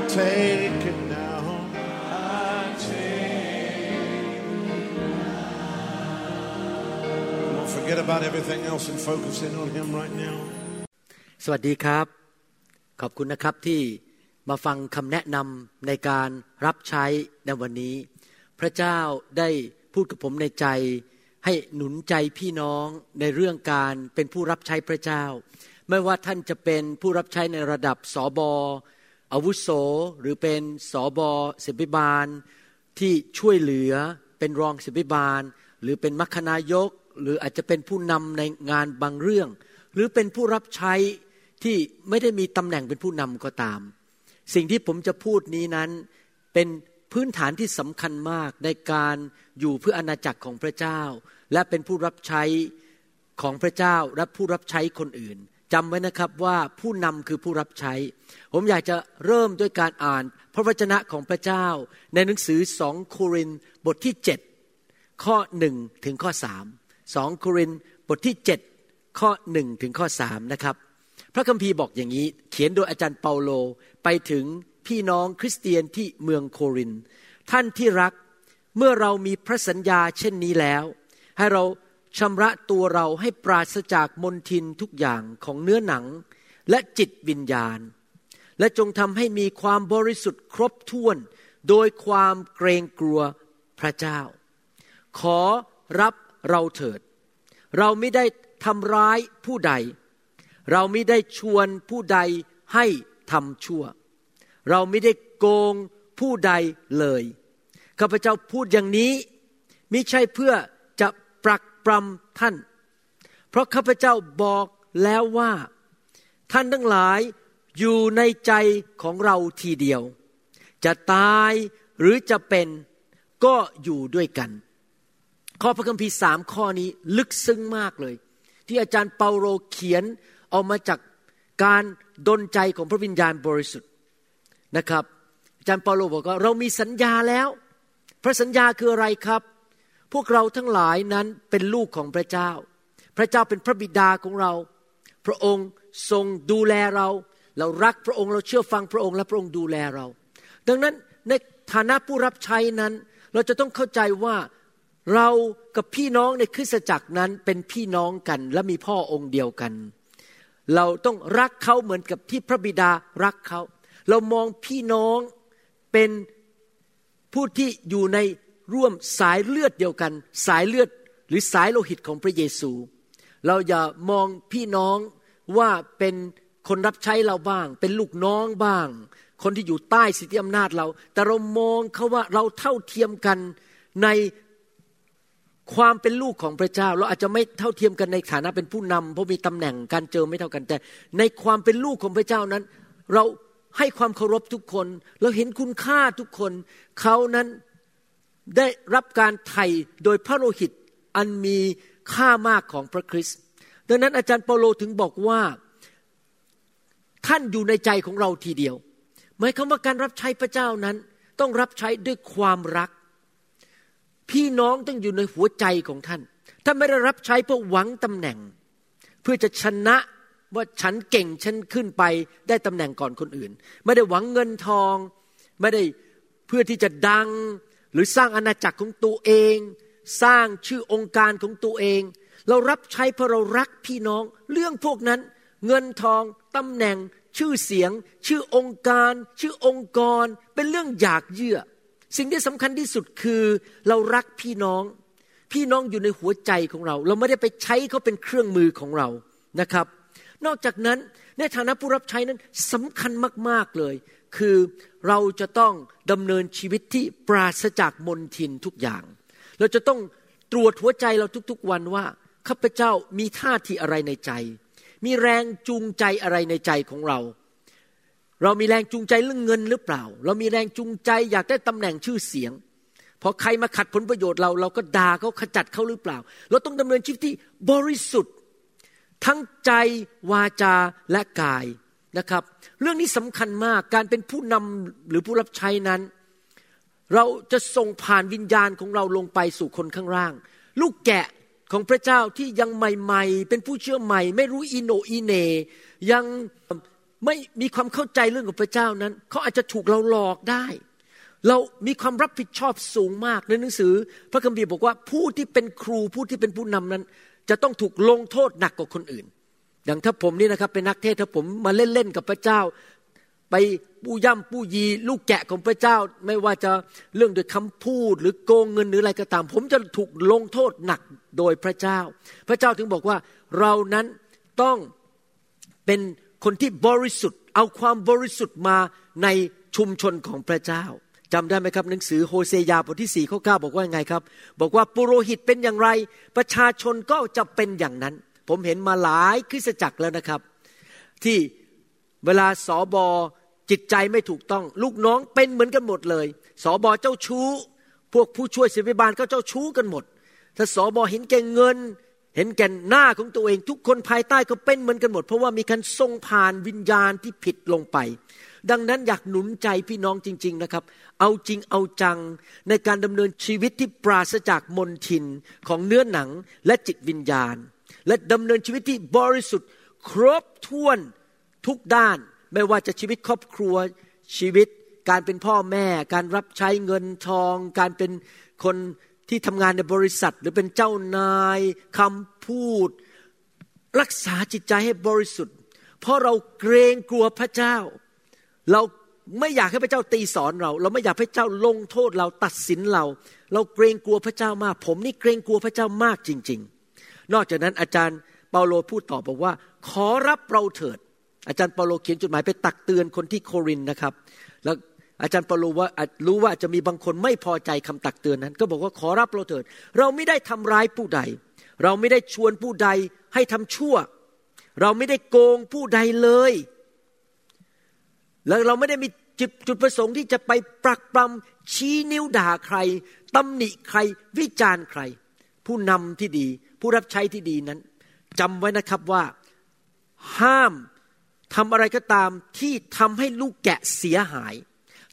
I take it now. I take it now. Don't forget about everything else and focus in on Him right now. สวัสดีครับ ขอบคุณนะครับที่มาฟังคำแนะนำในการรับใช้ในวันนี้ พระเจ้าได้พูดกับผมในใจ ให้หนุนใจพี่น้องในเรื่องการเป็นผู้รับใช้พระเจ้า ไม่ว่าท่านจะเป็นผู้รับใช้ในระดับสอบอ อาวุโสหรือเป็นสอบอศิบิบาล ที่ช่วยเหลือเป็นรองศิบิบาล หรือเป็นมัคคณายก หรืออาจจะเป็นผู้นำในงานบางเรื่อง หรือเป็นผู้รับใช้ที่ไม่ได้มีตำแหน่งเป็นผู้นำก็ตาม สิ่งที่ผมจะพูดนี้นั้นเป็นพื้นฐานที่สำคัญมากในการอยู่เพื่ออาณาจักรของพระเจ้า และเป็นผู้รับใช้ของพระเจ้าและผู้รับใช้คนอื่น จำไว้นะครับว่าผู้นำคือผู้รับใช้ ผมอยากจะเริ่มด้วยการอ่าน พระวจนะของพระเจ้า ในหนังสือสองโครินบทที่ 7 ข้อหนึ่งถึงข้อสามสองโครินบทที่ 7 ข้อหนึ่งถึงข้อสามนะครับ พระคัมภีร์บอกอย่างนี้ เขียนโดยอาจารย์เปาโลไปถึงพี่น้องคริสเตียนที่เมืองโครินท่านที่รักเมื่อเรามีพระสัญญาเช่นนี้แล้ว ให้เรา ชำระตัวเราให้ปราศจากมนทินทุกอย่างของเนื้อหนังและจิตวิญญาณ และจงทำให้มีความบริสุทธิ์ครบถ้วนโดยความเกรงกลัวพระเจ้า ขอรับเราเถิด เราไม่ได้ทำร้ายผู้ใด เราไม่ได้ชวนผู้ใดให้ทำชั่ว เราไม่ได้โกงผู้ใดเลยข้าพเจ้าพูดอย่างนี้มิใช่เพื่อจะปรัก ปรำท่าน เพราะข้าพเจ้าบอกแล้วว่า ท่านทั้งหลายอยู่ในใจของเราทีเดียว จะตายหรือจะเป็นก็อยู่ด้วยกัน ข้อพระคัมภีร์สามข้อนี้ลึกซึ้งมากเลย ที่อาจารย์เปาโลเขียนออกมาจากการดนใจของพระวิญญาณบริสุทธิ์นะครับ อาจารย์เปาโลบอกว่าเรามีสัญญาแล้ว พระสัญญาคืออะไรครับ พวกเราทั้งหลายนั้นเป็นลูกของพระเจ้า พระเจ้าเป็นพระบิดาของเรา พระองค์ทรงดูแลเรา เรารักพระองค์เราเชื่อฟังพระองค์และพระองค์ดูแลเรา ดังนั้นในฐานะผู้รับใช้นั้น เราจะต้องเข้าใจว่าเรากับพี่น้องในคริสตจักรนั้นเป็นพี่น้องกันและมีพ่อองค์เดียวกัน เราต้องรักเขาเหมือนกับที่พระบิดารักเขา เรามองพี่น้องเป็นผู้ที่อยู่ใน ร่วมสายเลือดเดียวกัน สายเลือดหรือสายโลหิตของพระเยซู เราอย่ามองพี่น้องว่าเป็นคนรับใช้เราบ้าง เป็นลูกน้องบ้าง คนที่อยู่ใต้สิทธิอำนาจเรา แต่เรามองเขาว่าเราเท่าเทียมกันในความเป็นลูกของพระเจ้า เราอาจจะไม่เท่าเทียมกันในฐานะเป็นผู้นำเพราะมีตำแหน่งการเจอไม่เท่ากันแต่ ในความเป็นลูกของพระเจ้านั้น เราให้ความเคารพทุกคน เราเห็นคุณค่าทุกคน เขานั้น ได้รับการไถ่โดยพระโลหิตอันมีค่ามากของพระคริสต์ดังนั้นอาจารย์เปาโลถึงบอกว่าท่านอยู่ในใจของเราทีเดียว หมายความว่าการรับใช้พระเจ้านั้น ต้องรับใช้ด้วยความรัก พี่น้องต้องอยู่ในหัวใจของท่านท่านไม่ได้รับใช้เพื่อหวังตำแหน่ง เพื่อจะชนะว่าฉันเก่งฉันขึ้นไปได้ตำแหน่งก่อนคนอื่น ไม่ได้หวังเงินทอง ไม่ได้เพื่อที่จะดัง หรือสร้างอาณาจักรของตัวเอง สร้างชื่อองค์การของตัวเอง เรารับใช้เพราะเรารักพี่น้อง เรื่องพวกนั้นเงินทองตำแหน่ง ชื่อเสียง ชื่อองค์การ ชื่อองค์กร เป็นเรื่องอยากเยื่อ สิ่งที่สำคัญที่สุดคือเรารักพี่น้อง พี่น้องอยู่ในหัวใจของเรา เราไม่ได้ไปใช้เขาเป็นเครื่องมือของเรานะครับ นอกจากนั้นในฐานะผู้รับใช้นั้นสำคัญมากๆเลย คือเราจะต้องดำเนินชีวิตที่ปราศจากมนทินทุกอย่าง เราจะต้องตรวจหัวใจเราทุกๆวันว่าข้าพเจ้ามีท่าทีอะไรในใจ มีแรงจูงใจอะไรในใจของเรา เรามีแรงจูงใจเรื่องเงินหรือเปล่า เรามีแรงจูงใจอยากได้ตำแหน่งชื่อเสียงพอใครมาขัดผลประโยชน์เราเราก็ด่าเขาขจัดเขาหรือเปล่า เราต้องดำเนินชีวิตที่บริสุทธิ์ ทั้งใจวาจาและกาย นะครับ เรื่องนี้สำคัญมากการเป็นผู้นำหรือผู้รับใช้นั้น เราจะส่งผ่านวิญญาณของเราลงไปสู่คนข้างล่าง ลูกแกะของพระเจ้าที่ยังใหม่ ๆ เป็นผู้เชื่อใหม่ ไม่รู้อีโนอีเน ยังไม่มีความเข้าใจเรื่องของพระเจ้านั้น เขาอาจจะถูกเราหลอกได้ เรามีความรับผิดชอบสูงมากในหนังสือ พระคัมภีร์บอกว่าผู้ที่เป็นครูผู้ที่เป็นผู้นำนั้น จะต้องถูกลงโทษหนักกว่าคนอื่น อย่างถ้าผมนี่นะครับเป็นนักเทศถ้าผมมาเล่นๆกับพระเจ้า ไปปู้ย่ำปู้ยี ลูกแกะของพระเจ้า ไม่ว่าจะเรื่องด้วยคำพูดหรือโกงเงินหรืออะไรก็ตาม ผมจะถูกลงโทษหนักโดยพระเจ้า พระเจ้าถึงบอกว่าเรานั้นต้องเป็นคนที่บริสุทธิ์ เอาความบริสุทธิ์มาในชุมชนของพระเจ้าจำได้ไหมครับหนังสือโฮเซยาบทที่สี่ข้อเก้าบอกว่าไงครับ บอกว่าปุโรหิตเป็นอย่างไร ประชาชนก็จะเป็นอย่างนั้น ผมเห็นมาหลายคริสตจักรแล้วนะครับ ที่เวลาสอบอจิตใจไม่ถูกต้อง ลูกน้องเป็นเหมือนกันหมดเลยสอบอเจ้าชู้ พวกผู้ช่วยศิบิบาลก็เจ้าชู้กันหมด ถ้าสอบอเห็นแก่เงิน เห็นแก่หน้าของตัวเอง ทุกคนภายใต้ก็เป็นเหมือนกันหมด เพราะว่ามีการทรงผ่านวิญญาณที่ผิดลงไป ดังนั้นอยากหนุนใจพี่น้องจริง ๆนะครับ เอาจริงเอาจังในการดำเนินชีวิตที่ปราศจากมนทินของเนื้อหนังและจิตวิญญาณ และดำเนินชีวิตที่บริสุทธิ์ ครบถ้วนทุกด้าน ไม่ว่าจะชีวิตครอบครัวชีวิต การเป็นพ่อแม่ การรับใช้เงินทอง การเป็นคนที่ทำงานในบริษัท หรือเป็นเจ้านายคำพูด รักษาจิตใจให้บริสุทธิ์ เพราะเราเกรงกลัวพระเจ้า เราไม่อยากให้พระเจ้าตีสอนเรา เราไม่อยากให้พระเจ้าลงโทษเราตัดสินเรา เราเกรงกลัวพระเจ้ามาก ผมนี่เกรงกลัวพระเจ้ามากจริง ๆ นอกจากนั้นอาจารย์เปาโลพูดต่อบอกว่า ขอรับเราเถิด อาจารย์เปาโลเขียนจดหมายไปตักเตือนคนที่โครินนะครับ แล้วอาจารย์เปาโลว่ารู้ว่าจะมีบางคนไม่พอใจคำตักเตือนนั้น ก็บอกว่าขอรับเราเถิด เราไม่ได้ทำร้ายผู้ใด เราไม่ได้ชวนผู้ใดให้ทำชั่ว เราไม่ได้โกงผู้ใดเลย แล้วเราไม่ได้มีจจุดประสงค์ที่จะไปปรักปรำชี้นิ้วด่าใครตำหนิใครวิจารณ์ใคร ผู้นำที่ดี ผู้รับใช้ที่ดีนั้นจำไว้นะครับว่าห้ามทำอะไรก็ตามที่ทำให้ลูกแกะเสียหาย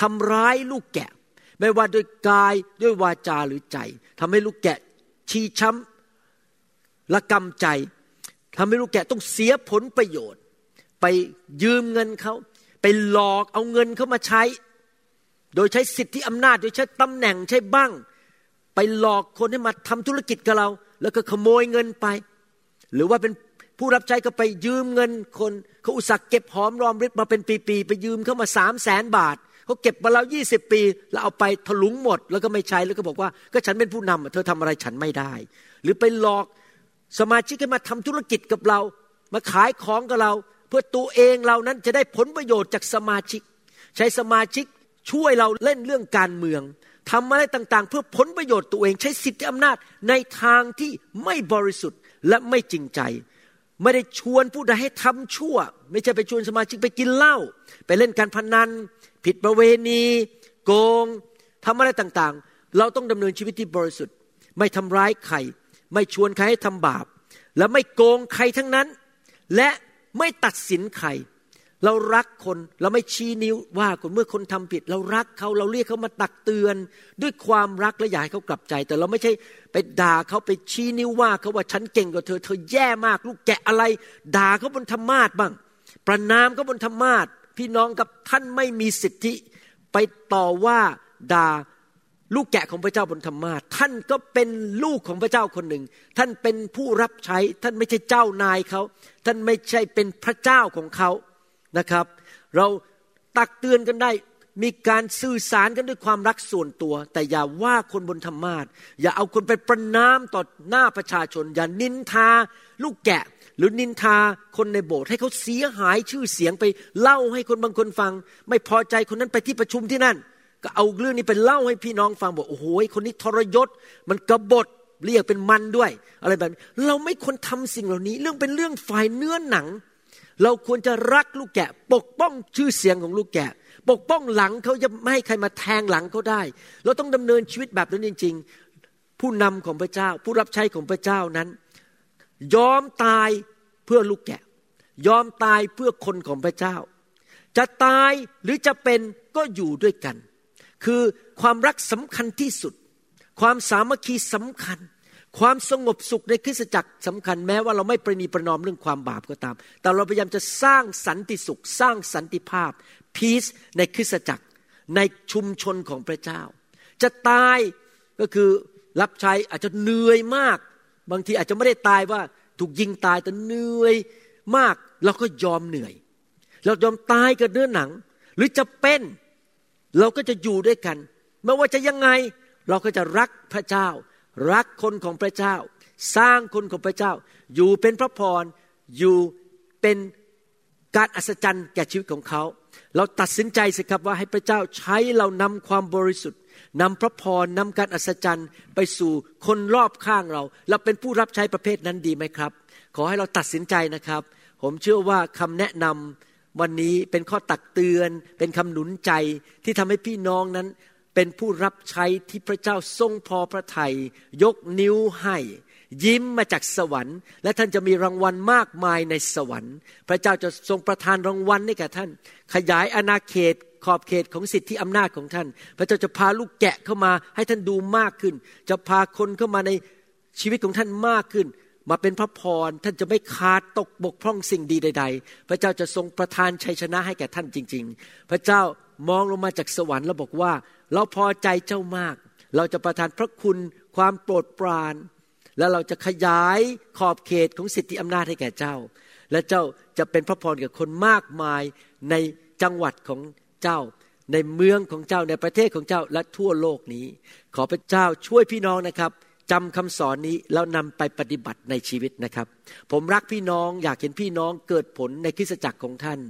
ทำร้ายลูกแกะ ไม่ว่าด้วยกายด้วยวาจาหรือใจทำให้ลูกแกะชีช้ำละกำใจทำให้ลูกแกะต้องเสียผลประโยชน์ ไปยืมเงินเขาไปหลอกเอาเงินเขามาใช้ โดยใช้สิทธิอำนาจ โดยใช้ตำแหน่งใช้บ้าง ไปหลอกคนให้มาทำธุรกิจกับเรา แล้วก็ขโมยเงินไป หรือว่าเป็นผู้รับใช้ก็ไปยืมเงินคนเขาอุตส่าห์เก็บหอมรอมริบมาเป็นปีๆไปยืมเข้ามาสามแสนบาทเขาเก็บมาแล้วยี่สิบปี แล้วเอาไปถลุงหมด แล้วก็ไม่ใช้แล้วก็บอกว่า ก็ฉันเป็นผู้นำเธอทำอะไรฉันไม่ได้ หรือไปหลอกสมาชิกให้มาทำธุรกิจกับเรา มาขายของกับเรา เพื่อตัวเองเรานั้นจะได้ผลประโยชน์จากสมาชิก ใช้สมาชิกช่วยเราเล่นเรื่องการเมือง ทำอะไรต่างๆ เพื่อผลประโยชน์ตัวเองใช้สิทธิอำนาจในทางที่ไม่บริสุทธิ์และไม่จริงใจ ไม่ได้ชวนผู้ใดให้ทำชั่ว ไม่ใช่ไปชวนสมาชิกไปกินเหล้าไปเล่นการพนัน ผิดประเวณี โกงทำอะไรต่างๆ เราต้องดำเนินชีวิตที่บริสุทธิ์ ไม่ทำร้ายใครไม่ชวนใครให้ทำบาป และไม่โกงใครทั้งนั้น และไม่ตัดสินใคร เรารักคนเราไม่ชี้นิ้วว่าคนเมื่อคนทำผิด เรารักเขาเราเรียกเขามาตักเตือน ด้วยความรักและอยากให้เขากลับใจ แต่เราไม่ใช่ไปด่าเขาไปชี้นิ้วว่าเขาว่าฉันเก่งกว่าเธอ เธอแย่มากลูกแกะอะไร ด่าเขาบนธรรมาทบ้าง ประนามเขาบนธรรมาทพี่น้องกับท่านไม่มีสิทธิ ไปต่อว่าด่าลูกแกะของพระเจ้าบนธรรมาทท่านก็เป็นลูกของพระเจ้าคนหนึ่ง ท่านเป็นผู้รับใช้ ท่านไม่ใช่เจ้านายเขาท่านไม่ใช่เป็นพระเจ้าของเขา นะครับ เราตักเตือนกันได้ มีการสื่อสารกันด้วยความรักส่วนตัว แต่อย่าว่าคนบนธรรมาทอย่าเอาคนไปประนามต่อหน้าประชาชน อย่านินทาลูกแกะ หรือนินทาคนในโบสถ์ให้เขาเสียหายชื่อเสียงไปเล่าให้คนบางคนฟัง ไม่พอใจคนนั้นไปที่ประชุมที่นั่น ก็เอาเรื่องนี้ไปเล่าให้พี่น้องฟังบอกโอ้โหคนนี้ทรยศ มันกบฏเรียกเป็นมันด้วย อะไรแบบนี้เราไม่ควรทำสิ่งเหล่านี้ เรื่องเป็นเรื่องฝ่ายเนื้อหนัง เราควรจะรักลูกแกะ ปกป้องชื่อเสียงของลูกแกะ ปกป้องหลังเขาจะไม่ให้ใครมาแทงหลังเขาได้ เราต้องดำเนินชีวิตแบบนั้นจริง ๆ ผู้นำของพระเจ้า ผู้รับใช้ของพระเจ้านั้น ยอมตายเพื่อลูกแกะ ยอมตายเพื่อคนของพระเจ้า จะตายหรือจะเป็นก็อยู่ด้วยกัน คือความรักสำคัญที่สุด ความสามัคคีสำคัญ ความสงบสุขในคริสตจักรสำคัญแม้ว่าเราไม่ประนีประนอมเรื่องความบาปก็ตาม แต่เราพยายามจะสร้างสันติสุข สร้างสันติภาพ peace ในคริสตจักรในชุมชนของพระเจ้า จะตายก็คือรับใช้อาจจะเหนื่อยมาก บางทีอาจจะไม่ได้ตายว่าถูกยิงตายแต่เหนื่อยมากเราก็ยอมเหนื่อย เรายอมตายกับเนื้อหนัง หรือจะเป็นเราก็จะอยู่ด้วยกันไม่ว่าจะยังไงเราก็จะรักพระเจ้า รักคนของพระเจ้า สร้างคนของพระเจ้า อยู่เป็นพระพรอยู่เป็นการอัศจรรย์แก่ชีวิตของเขา เราตัดสินใจสิครับว่าให้พระเจ้าใช้เรานำความบริสุทธิ์นำพระพรนำการอัศจรรย์ไปสู่คนรอบข้างเรา เราเป็นผู้รับใช้ประเภทนั้นดีไหมครับ ขอให้เราตัดสินใจนะครับ ผมเชื่อว่าคำแนะนำวันนี้เป็นข้อตักเตือน เป็นคำหนุนใจที่ทำให้พี่น้องนั้น เป็นผู้รับใช้ที่พระเจ้าทรงพอพระทยัยยกนิ้วให้ ยิ้มมาจากสวรรค์ และท่านจะมีรางวัลมากมายในสวรรค์ พระเจ้าจะทรงประทานรางวัลให้แก่ท่าน ขยายอาณาเขตขอบเขตของสิทธิอำนาจของท่าน พระเจ้าจะพาลูกแกะเข้ามาให้ท่านดูมากขึ้น จะพาคนเข้ามาในชีวิตของท่านมากขึ้น มาเป็นพระพรท่านจะไม่ขาดตกบกพร่องสิ่งดีใด ๆ พระเจ้าจะทรงประทานชัยชนะให้แก่ท่านจริง ๆ พระเจ้า มองลงมาจากสวรรค์แล้วบอกว่า เราพอใจเจ้ามาก เราจะประทานพระคุณความโปรดปราน แล้วเราจะขยายขอบเขตของสิทธิอำนาจให้แก่เจ้า และเจ้าจะเป็นพระพรกับคนมากมายในจังหวัดของเจ้า ในเมืองของเจ้าในประเทศของเจ้าและทั่วโลกนี้ ขอพระเจ้าช่วยพี่น้องนะครับ จำคำสอนนี้แล้วนำไปปฏิบัติในชีวิตนะครับ ผมรักพี่น้องอยากเห็นพี่น้องเกิดผลในคริสตจักรของท่าน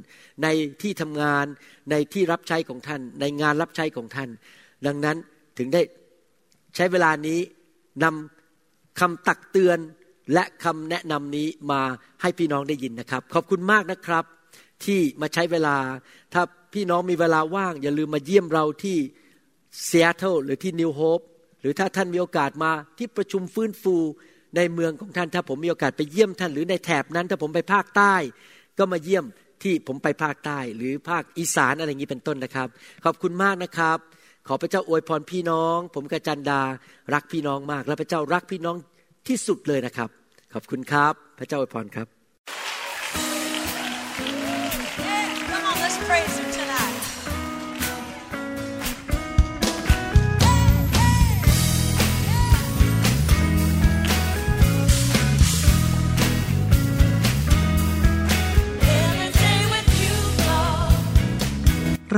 ในที่ทำงานในที่รับใช้ของท่าน ในงานรับใช้ของท่าน ดังนั้นถึงได้ใช้เวลานี้นำคำตักเตือนและคำแนะนำนี้มาให้พี่น้องได้ยินนะครับ ขอบคุณมากนะครับ ที่มาใช้เวลา ถ้าพี่น้องมีเวลาว่าง อย่าลืมมาเยี่ยมเราที่เซีแอตเทิลหรือที่นิวโฮป หรือถ้าท่านมีโอกาสมาที่ประชุมฟื้นฟูในเมืองของท่านถ้าผมมีโอกาสไปเยี่ยมท่านหรือในแถบนั้น ถ้าผมไปภาคใต้ ก็มาเยี่ยมที่ผมไปภาคใต้ หรือภาคอีสานอะไรอย่างนี้เป็นต้นนะครับ ขอบคุณมากนะครับ ขอพระเจ้าอวยพรพี่น้อง ผมกระจันดารักพี่น้องมาก และพระเจ้ารักพี่น้องที่สุดเลยนะครับ ขอบคุณครับ พระเจ้าอวยพรครับ